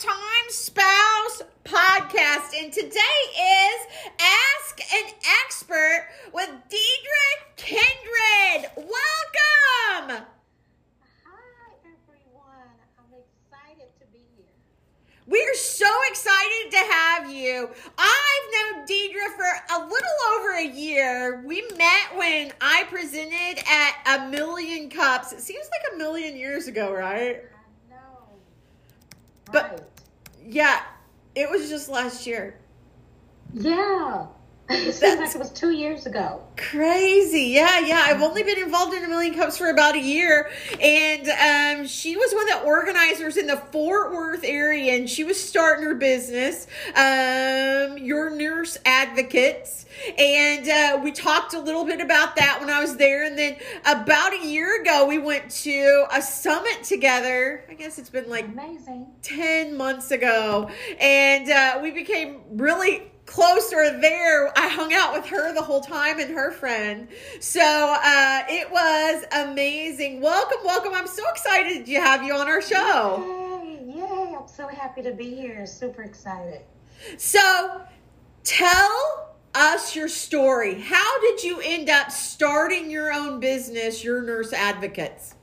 Lifetime Spouse Podcast. And today is Ask an Expert with Deidra Kindred. Welcome. Hi, everyone. I'm excited to be here. We're so excited to have you. I've known Deidra for a little over a year. We met when I presented at A Million Cups. It seems like a million years ago, right? I know. But-. Yeah, it was just last year. Yeah. It seems like it was two years ago. Crazy. Yeah, yeah. I've only been involved in a million cups for about a year. And um, she was one of the organizers in the Fort Worth area, and she was starting her business, um, Your Nurse Advocates. And uh, we talked a little bit about that when I was there. And then about a year ago, we went to a summit together. I guess it's been like Amazing. 10 months ago and uh, we became really closer there. I hung out with her the whole time and her friend. So uh, it was amazing. Welcome welcome. I'm so excited to have you on our show. Yay, yay. I'm so happy to be here. Super excited. so tell us your story. How did you end up starting your own business your nurse advocates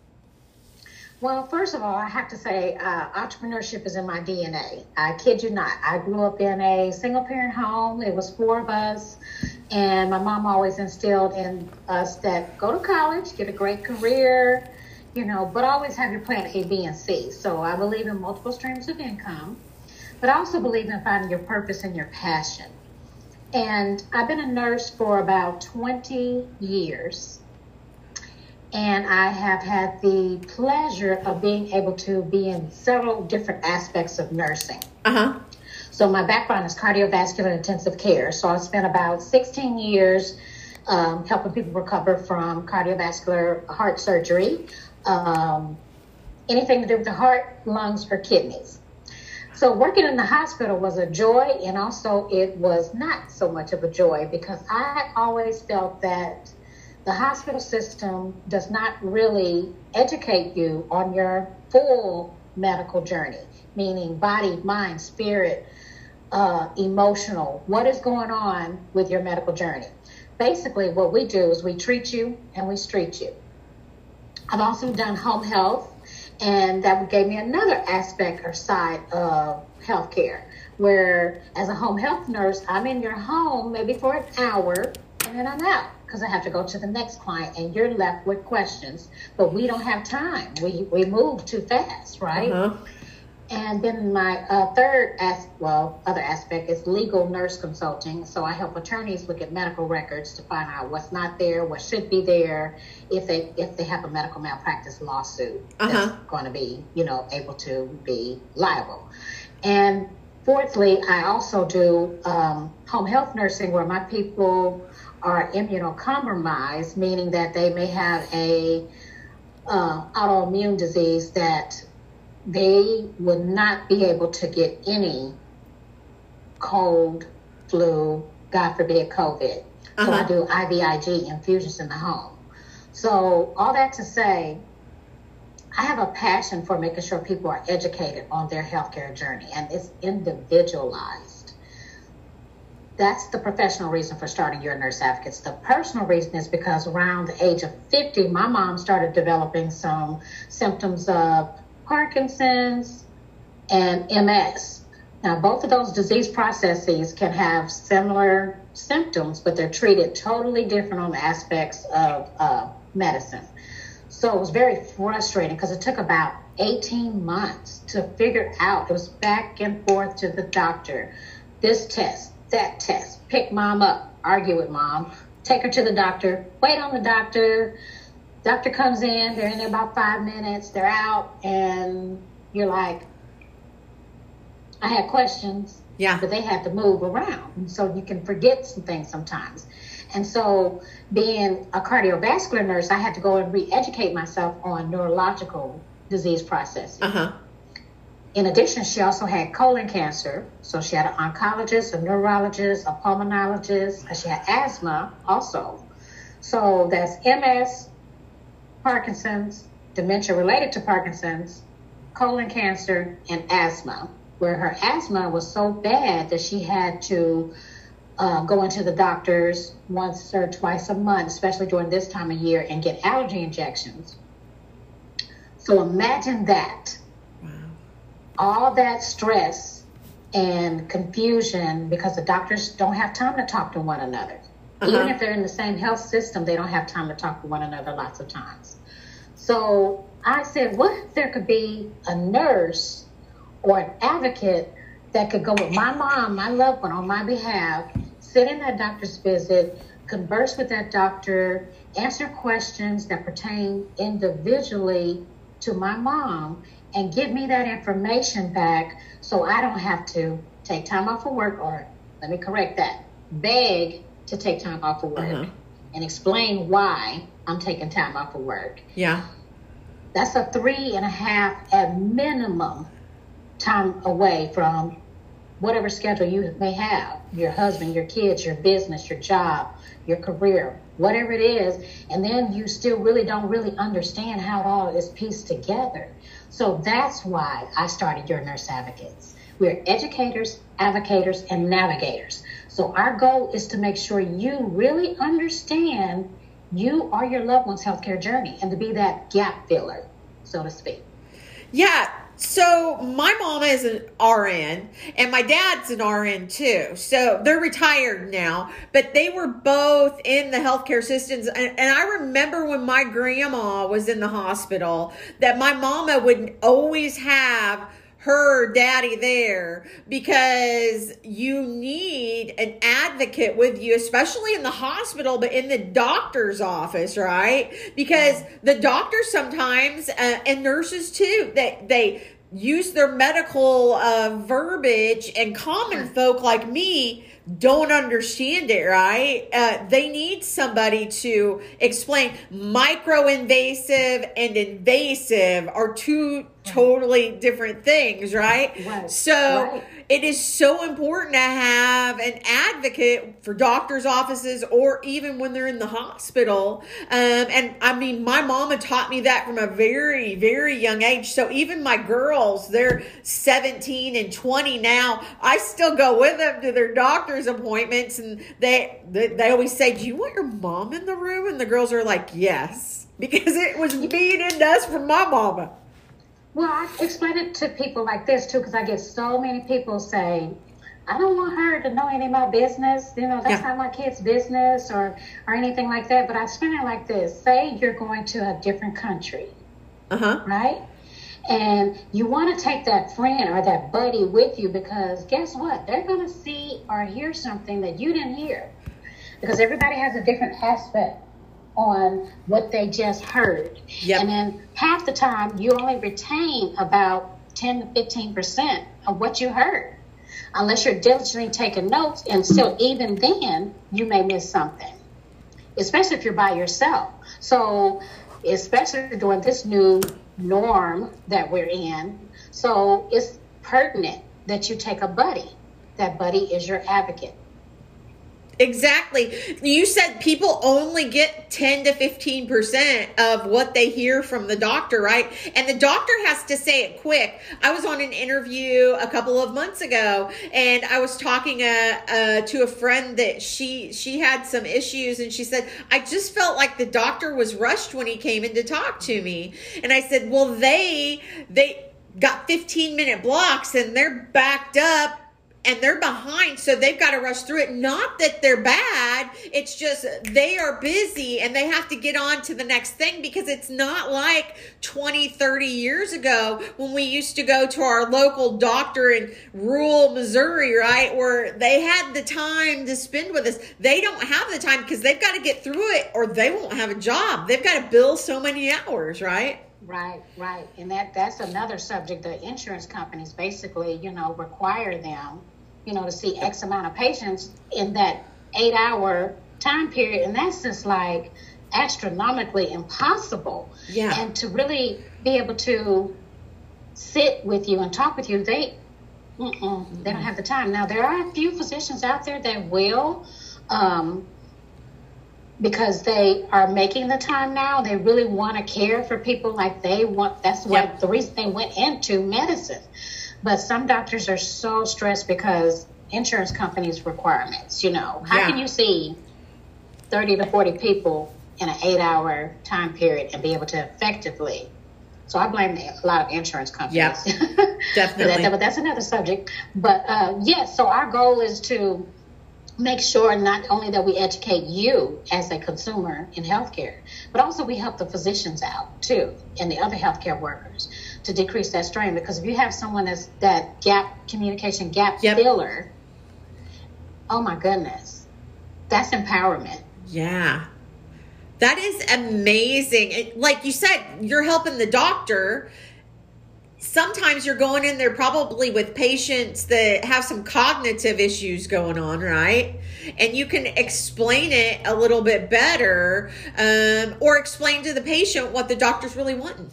Well, first of all, I have to say uh, entrepreneurship is in my DNA. I kid you not. I grew up in a single parent home. It was four of us. And my mom always instilled in us that go to college, get a great career, you know, but always have your plan A, B, and C. So I believe in multiple streams of income, but I also believe in finding your purpose and your passion. And I've been a nurse for about 20 years and I have had the pleasure of being able to be in several different aspects of nursing. uh-huh So my background is cardiovascular intensive care. So I spent about 16 years um, helping people recover from cardiovascular heart surgery, um, anything to do with the heart, lungs, or kidneys. So working in the hospital was a joy, and also it was not so much of a joy because I always felt that the hospital system does not really educate you on your full medical journey, meaning body, mind, spirit, uh, emotional. What is going on with your medical journey? Basically, what we do is we treat you and we street you. I've also done home health, and that gave me another aspect or side of healthcare. Where, as a home health nurse, I'm in your home maybe for an hour, and then I'm out because I have to go to the next client, and you're left with questions. But we don't have time. We we move too fast, right? uh-huh And then my uh, third as well, other aspect is legal nurse consulting. So I help attorneys look at medical records to find out what's not there, what should be there, if they if they have a medical malpractice lawsuit Uh-huh. that's going to be you know able to be liable. And fourthly, I also do um, home health nursing where my people are immunocompromised, meaning that they may have a uh, autoimmune disease that they would not be able to get any cold, flu, God forbid, COVID. So I Uh-huh. do IVIG infusions in the home. So all that to say, I have a passion for making sure people are educated on their healthcare journey and it's individualized. That's the professional reason for starting Your Nurse Advocates. The personal reason is because around the age of 50, my mom started developing some symptoms of Parkinson's and MS. Now, both of those disease processes can have similar symptoms, but they're treated totally different on the aspects of uh, medicine. So it was very frustrating because it took about 18 months to figure out. It was back and forth to the doctor. This test, that test, pick mom up, argue with mom, take her to the doctor, wait on the doctor. Doctor comes in, they're in there about five minutes, they're out, and you're like, I had questions, yeah. But they had to move around. And so you can forget some things sometimes. And so, being a cardiovascular nurse, I had to go and re educate myself on neurological disease processes. uh-huh In addition, she also had colon cancer. So, she had an oncologist, a neurologist, a pulmonologist, she had asthma also. So, that's MS, Parkinson's, dementia related to Parkinson's, colon cancer, and asthma. where her asthma was so bad that she had to uh, go into the doctors once or twice a month, especially during this time of year, and get allergy injections. So imagine that. All that stress and confusion because the doctors don't have time to talk to one another. Uh-huh. Even if they're in the same health system, they don't have time to talk to one another lots of times. So I said, what if there could be a nurse or an advocate that could go with my mom, my loved one, on my behalf, sit in that doctor's visit, converse with that doctor, answer questions that pertain individually to my mom, and give me that information back so I don't have to take time off of work or, let me correct that, beg to take time off of work uh-huh. and explain why I'm taking time off of work. Yeah. That's a three and a half at minimum time away from whatever schedule you may have your husband, your kids, your business, your job, your career, whatever it is. And then you still really don't really understand how it all is pieced together. So that's why I started Your Nurse Advocates. We're educators, advocates, and navigators. So our goal is to make sure you really understand you are your loved one's healthcare journey and to be that gap filler, so to speak. Yeah, so my mom is an RN and my dad's an RN too. So they're retired now, but they were both in the healthcare systems. And, and, I remember when my grandma was in the hospital that my mama would always have her daddy there because you need an advocate with you, especially in the hospital, but in the doctor's office, right? Because the doctors sometimes uh, and nurses too, they they use their medical uh, verbiage, and common folk like me don't understand it, right? Uh, they need somebody to explain. Micro invasive and invasive are two totally different things, right? right. So right. it is so important to have an advocate for doctors' offices or even when they're in the hospital. Um, and I mean, my mama taught me that from a very, very young age. So even my girls, they're 17 and 20 now. I still go with them to their doctor's appointments and they, they, they always say, Do you want your mom in the room? And the girls are like, Yes. Because it was being in us from my mama. Well, I explain it to people like this too, because I get so many people saying, I don't want her to know any of my business. You know, that's yeah. not my kid's business or or anything like that. But I explain it like this: Say you're going to a different country, uh-huh. right? And you want to take that friend or that buddy with you because guess what? They're going to see or hear something that you didn't hear. Because everybody has a different aspect on what they just heard. Yep. And then half the time, you only retain about 10 to 15% of what you heard, unless you're diligently taking notes. And still, even then, you may miss something, especially if you're by yourself. So, especially during this new norm that we're in, so it's pertinent that you take a buddy. That buddy is your advocate. Exactly. You said people only get 10 to 15% of what they hear from the doctor, right? And the doctor has to say it quick. I was on an interview a couple of months ago and I was talking uh, uh, to a friend that she she had some issues and she said, "I just felt like the doctor was rushed when he came in to talk to me." And I said, "Well, they they got 15 minute blocks and they're backed up and they're behind, so they've got to rush through it. Not that they're bad, it's just they are busy and they have to get on to the next thing because it's not like 20, 30 years ago when we used to go to our local doctor in rural Missouri, right? Where they had the time to spend with us. They don't have the time because they've got to get through it or they won't have a job. They've got to bill so many hours, right? Right, right. And that that's another subject. The insurance companies basically, you know, require them you know, to see X amount of patients in that eight hour time period. And that's just like astronomically impossible. Yeah. And to really be able to sit with you and talk with you, they, mm-mm, they don't have the time. Now, there are a few physicians out there that will, um, because they are making the time now. They really want to care for people like they want. That's what yep. the reason they went into medicine. But some doctors are so stressed because insurance companies' requirements. You know, how Yeah. can you see 30 to 40 people in an eight hour time period and be able to effectively? So I blame a lot of insurance companies. Yeah, for that, definitely. but that's another subject. But uh, yes, so our goal is to make sure not only that we educate you as a consumer in healthcare, but also we help the physicians out too and the other healthcare workers to decrease that strain. Because if you have someone that's that gap communication gap Yep. filler, oh my goodness, that's empowerment. Yeah. That is amazing. Like you said, you're helping the doctor. Sometimes you're going in there probably with patients that have some cognitive issues going on, right? And you can explain it a little bit better um, or explain to the patient what the doctor's really wanting.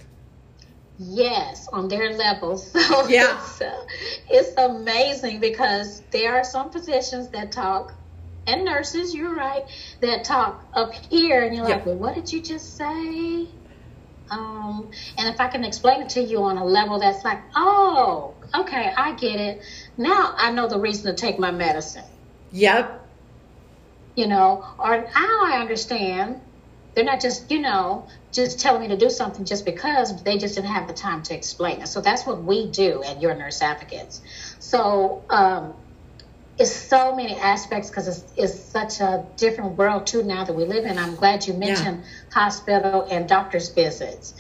Yes, on their level. So Yeah. it's, uh, it's amazing because there are some physicians that talk, and nurses, you're right, that talk up here, and you're like, Yeah. well, what did you just say? Um, and if I can explain it to you on a level that's like, oh, okay, I get it. Now I know the reason to take my medicine Yep. you know, or now I understand. They're not just, you know, just telling me to do something just because they just didn't have the time to explain it. So that's what we do at Your Nurse Advocates. So um, it's so many aspects because it's, it's such a different world too now that we live in. I'm glad you mentioned hospital and doctor's visits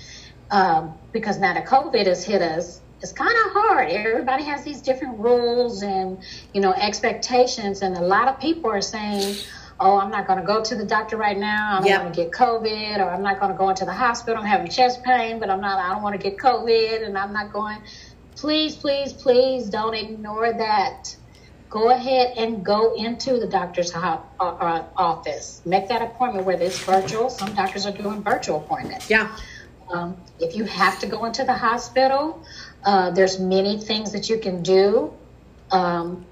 um, because now that COVID has hit us, it's kind of hard. Everybody has these different rules and you know expectations, and a lot of people are saying, "Oh, I'm not going to go to the doctor right now. I don't Yep. want to get COVID, or I'm not going to go into the hospital. I'm having chest pain, but I'm not. I don't want to get COVID, and I'm not going." Please, please, please don't ignore that. Go ahead and go into the doctor's ho- uh, uh, office. Make that appointment, whether it's virtual. Some doctors are doing virtual appointments. Yeah. Um, if you have to go into the hospital, uh, there's many things that you can do um,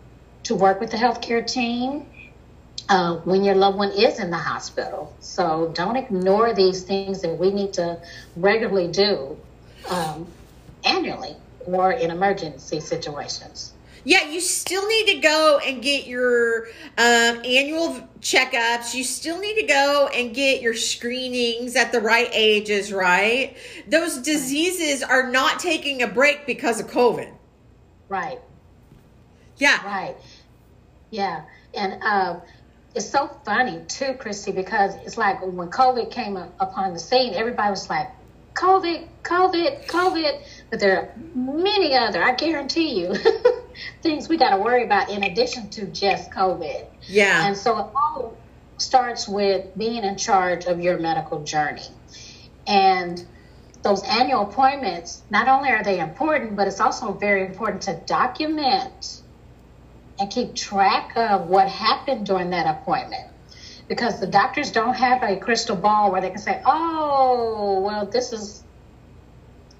to work with the healthcare team uh, when your loved one is in the hospital. So don't ignore these things that we need to regularly do um, annually or in emergency situations. Yeah, you still need to go and get your um, annual checkups. You still need to go and get your screenings at the right ages, right? Those diseases are not taking a break because of COVID. Right. Yeah. Right. Yeah. And uh, it's so funny too, Christy, because it's like when COVID came up upon the scene, everybody was like, COVID, COVID, COVID. But there are many other, I guarantee you, things we got to worry about in addition to just COVID. Yeah. And so it all starts with being in charge of your medical journey. And those annual appointments, not only are they important, but it's also very important to document and keep track of what happened during that appointment. Because the doctors don't have a crystal ball where they can say, oh, well, this is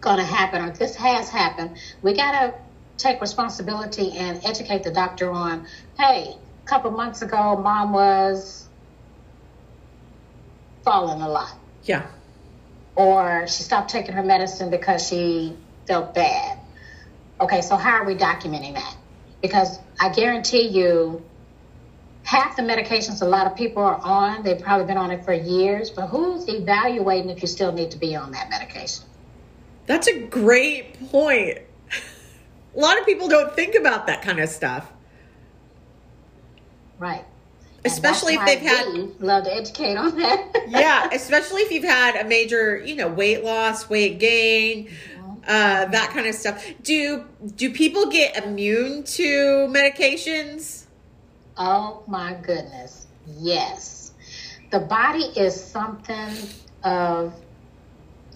going to happen or this has happened. We got to take responsibility and educate the doctor on, hey, a couple months ago, mom was falling a lot Yeah. or she stopped taking her medicine because she felt bad. Okay, so how are we documenting that? Because I guarantee you, half the medications a lot of people are on, they've probably been on it for years, but who's evaluating if you still need to be on that medication? That's a great point. A lot of people don't think about that kind of stuff. Right. Especially if they've had love to educate on that. yeah, especially if you've had a major, you know, weight loss, weight gain, uh, that kind of stuff. Do do people get immune to medications? Oh my goodness. Yes. The body is something of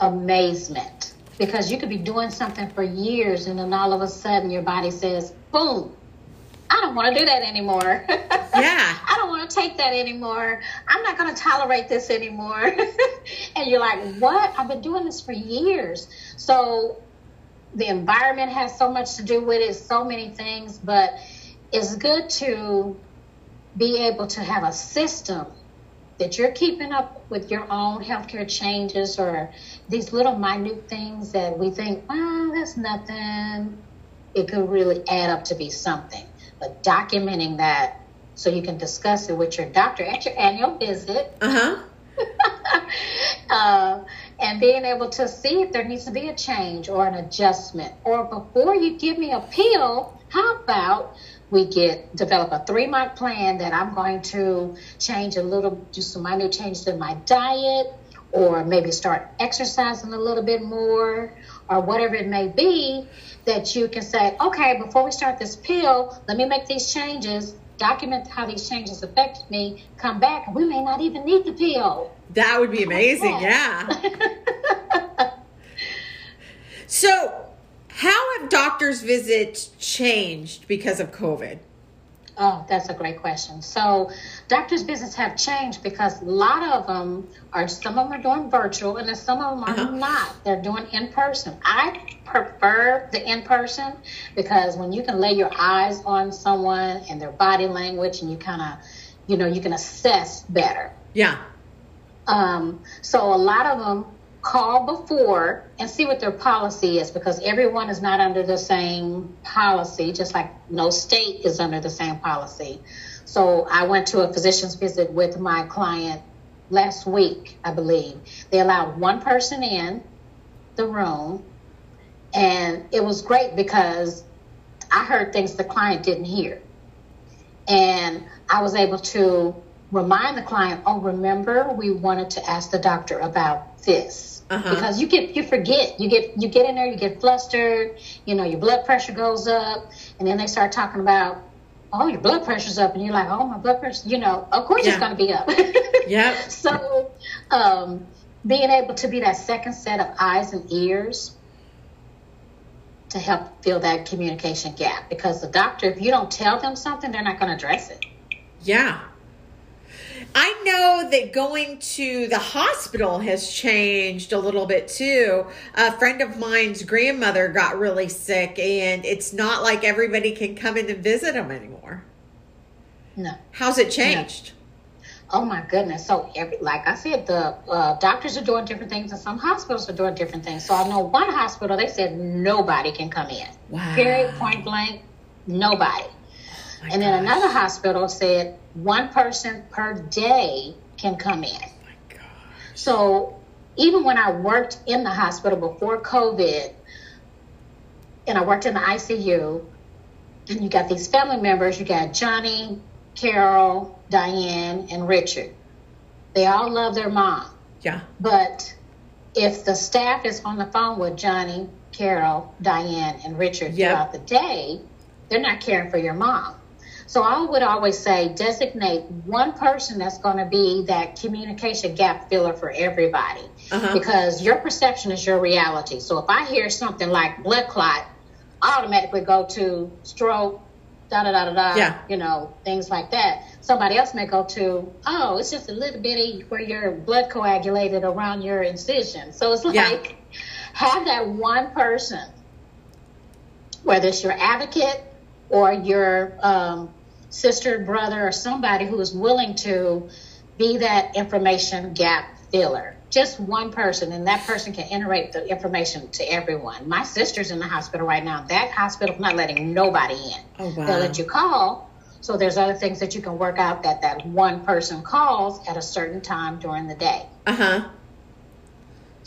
amazement because you could be doing something for years and then all of a sudden your body says, boom, I don't want to do that anymore. Yeah. I don't want to take that anymore. I'm not going to tolerate this anymore. and you're like, what? I've been doing this for years. So the environment has so much to do with it, so many things, but it's good to be able to have a system that you're keeping up with your own healthcare changes or these little minute things that we think, well, that's nothing. it could really add up to be something. But documenting that so you can discuss it with your doctor at your annual visit. Uh-huh. uh, and being able to see if there needs to be a change or an adjustment. Or before you give me a pill, how about we get develop a three month plan that I'm going to change a little, do some minor changes in my diet, or maybe start exercising a little bit more, or whatever it may be, that you can say, okay, before we start this pill, let me make these changes, document how these changes affected me, come back, and we may not even need the pill. That would be oh amazing, yeah. so, how have doctors' visits changed because of COVID? Oh, that's a great question. So, doctors' visits have changed because a lot of them are, some of them are doing virtual and then some of them are uh-huh. not. They're doing in person. I prefer the in person because when you can lay your eyes on someone and their body language and you kind of, you know, you can assess better. Yeah. Um, so, a lot of them call before and see what their policy is because everyone is not under the same policy, just like no state is under the same policy. So I went to a physician's visit with my client last week, I believe. They allowed one person in the room, and it was great because I heard things the client didn't hear. And I was able to remind the client, oh, remember, we wanted to ask the doctor about this uh-huh. because you get you forget you get you get in there you get flustered you know your blood pressure goes up and then they start talking about oh your blood pressure's up and you're like oh my blood pressure you know of course yeah. it's going to be up. Yeah. So um, being able to be that second set of eyes and ears to help fill that communication gap because the doctor if you don't tell them something they're not going to address it. Yeah I know that going to the hospital has changed a little bit too. A friend of mine's grandmother got really sick, and it's not like everybody can come in and visit them anymore. No. How's it changed? No. Oh my goodness! So, every, like I said, the uh, doctors are doing different things, and some hospitals are doing different things. So, I know one hospital they said nobody can come in. Wow. Period. Point blank. Nobody. Oh and gosh. then another hospital said one person per day can come in. Oh so even when I worked in the hospital before COVID, and I worked in the ICU, and you got these family members, you got Johnny, Carol, Diane, and Richard. They all love their mom. Yeah. But if the staff is on the phone with Johnny, Carol, Diane, and Richard yep. throughout the day, they're not caring for your mom. So I would always say designate one person that's going to be that communication gap filler for everybody uh-huh. because your perception is your reality. So if I hear something like blood clot, I automatically go to stroke, da da da da da, yeah. you know, things like that. Somebody else may go to, oh, it's just a little bitty where your blood coagulated around your incision. So it's like yeah. have that one person, whether it's your advocate or your um, sister, brother, or somebody who is willing to be that information gap filler. Just one person, and that person can iterate the information to everyone. My sister's in the hospital right now. That hospital's not letting nobody in. Oh, wow. They'll let you call. So there's other things that you can work out that that one person calls at a certain time during the day. Uh huh.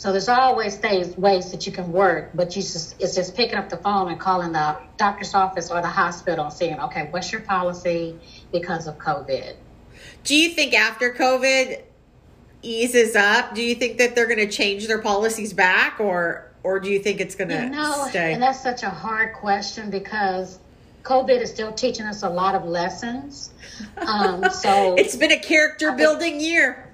So there's always things, ways that you can work, but you just it's just picking up the phone and calling the doctor's office or the hospital and saying, okay, what's your policy because of COVID? Do you think after COVID eases up, do you think that they're going to change their policies back, or or do you think it's going to you know, stay? And that's such a hard question because COVID is still teaching us a lot of lessons. Um, so it's been a character building year.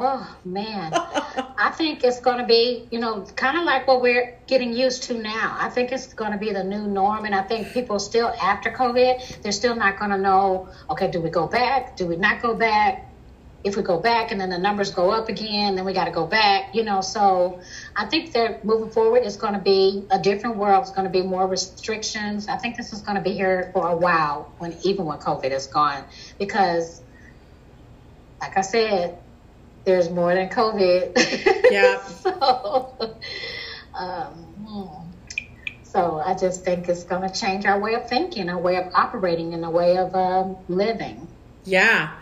Oh man, I think it's going to be, you know, kind of like what we're getting used to now. I think it's going to be the new norm, and I think people still after COVID, they're still not going to know. Okay, do we go back? Do we not go back? If we go back and then the numbers go up again, then we got to go back. You know, so I think that moving forward, is going to be a different world. It's going to be more restrictions. I think this is going to be here for a while, when even when COVID is gone, because, like I said there's more than COVID. Yeah. so, um, So I just think it's going to change our way of thinking, our way of operating, and a way of um, living. Yeah.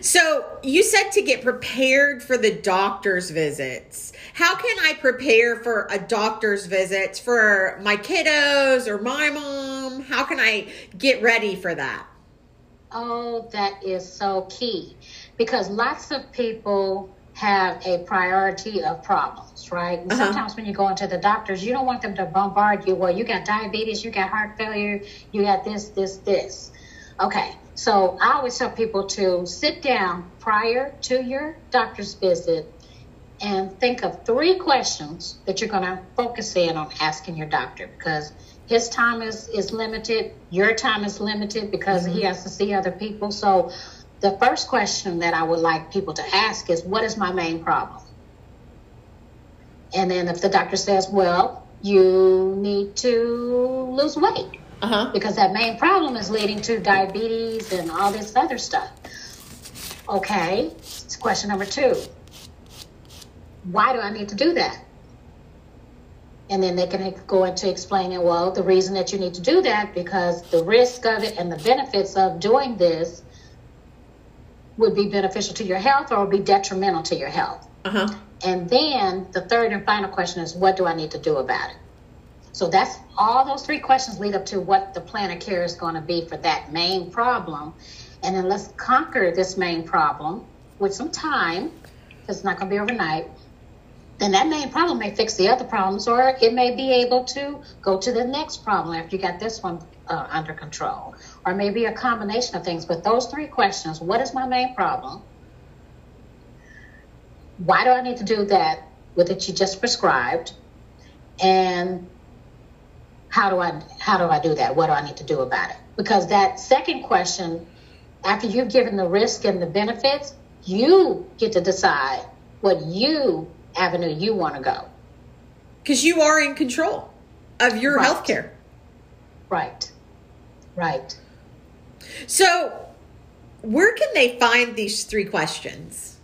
So you said to get prepared for the doctor's visits. How can I prepare for a doctor's visit for my kiddos or my mom? How can I get ready for that? Oh, that is so key because lots of people have a priority of problems, right? Uh-huh. Sometimes when you go into the doctors, you don't want them to bombard you. Well, you got diabetes, you got heart failure, you got this, this, this. Okay, so I always tell people to sit down prior to your doctor's visit and think of three questions that you're going to focus in on asking your doctor because his time is, is limited, your time is limited because mm-hmm. he has to see other people. So the first question that I would like people to ask is, What is my main problem? And then if the doctor says, Well, you need to lose weight uh-huh. because that main problem is leading to diabetes and all this other stuff. Okay, it's question number two. Why do I need to do that? And then they can go into explaining, well, the reason that you need to do that because the risk of it and the benefits of doing this would be beneficial to your health or would be detrimental to your health. Uh-huh. And then the third and final question is, what do I need to do about it? So that's all those three questions lead up to what the plan of care is going to be for that main problem. And then let's conquer this main problem with some time, because it's not going to be overnight. Then that main problem may fix the other problems, or it may be able to go to the next problem after you got this one uh, under control or maybe a combination of things. But those three questions what is my main problem? Why do I need to do that with it you just prescribed? And how do I how do I do that? What do I need to do about it? Because that second question, after you've given the risk and the benefits, you get to decide what you avenue you want to go. Because you are in control of your right. health care. Right. Right. So, where can they find these three questions?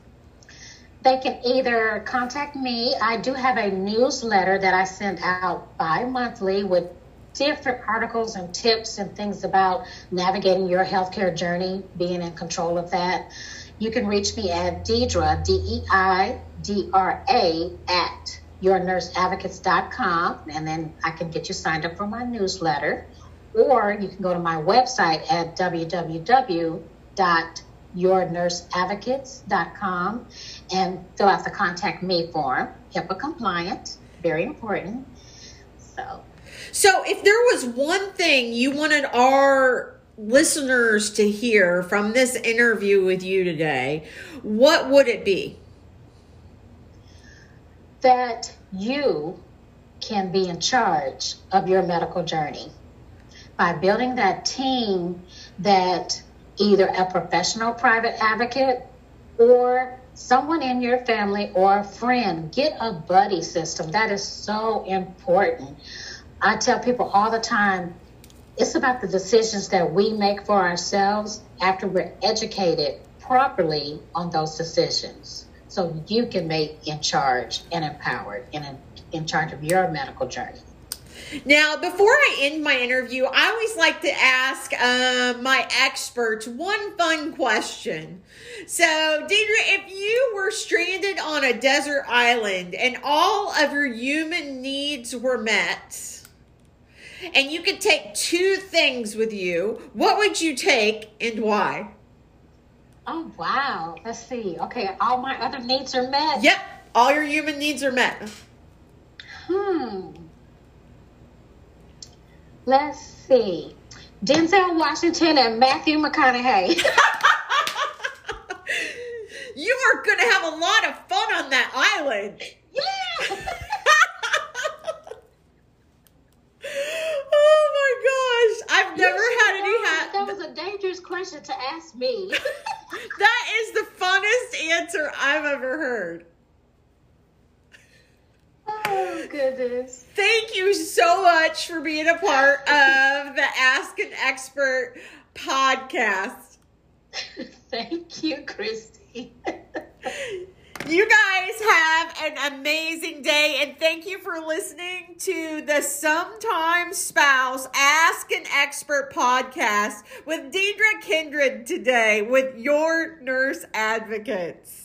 They can either contact me. I do have a newsletter that I send out bi monthly with different articles and tips and things about navigating your healthcare journey, being in control of that. You can reach me at Deidra, D E I D R A, at yournurseadvocates.com, and then I can get you signed up for my newsletter or you can go to my website at www.yournurseadvocates.com and fill out the contact me form, HIPAA compliant, very important. So, so if there was one thing you wanted our listeners to hear from this interview with you today, what would it be? That you can be in charge of your medical journey by building that team that either a professional private advocate or someone in your family or a friend. Get a buddy system. That is so important. I tell people all the time it's about the decisions that we make for ourselves after we're educated properly on those decisions. So you can make in charge and empowered and in, in charge of your medical journey now, before I end my interview, I always like to ask uh, my experts one fun question. So, Deidra, if you were stranded on a desert island and all of your human needs were met, and you could take two things with you, what would you take and why? Oh, wow. Let's see. Okay, all my other needs are met. Yep, all your human needs are met. Hmm. Let's see. Denzel Washington and Matthew McConaughey. you are going to have a lot of fun on that island. Yeah. oh my gosh. I've never had any hat. That was a dangerous question to ask me. that is the funnest answer I've ever heard. Oh, goodness. Thank you so much for being a part of the Ask an Expert podcast. Thank you, Christy. You guys have an amazing day, and thank you for listening to the Sometimes Spouse Ask an Expert podcast with Deidra Kindred today with your nurse advocates.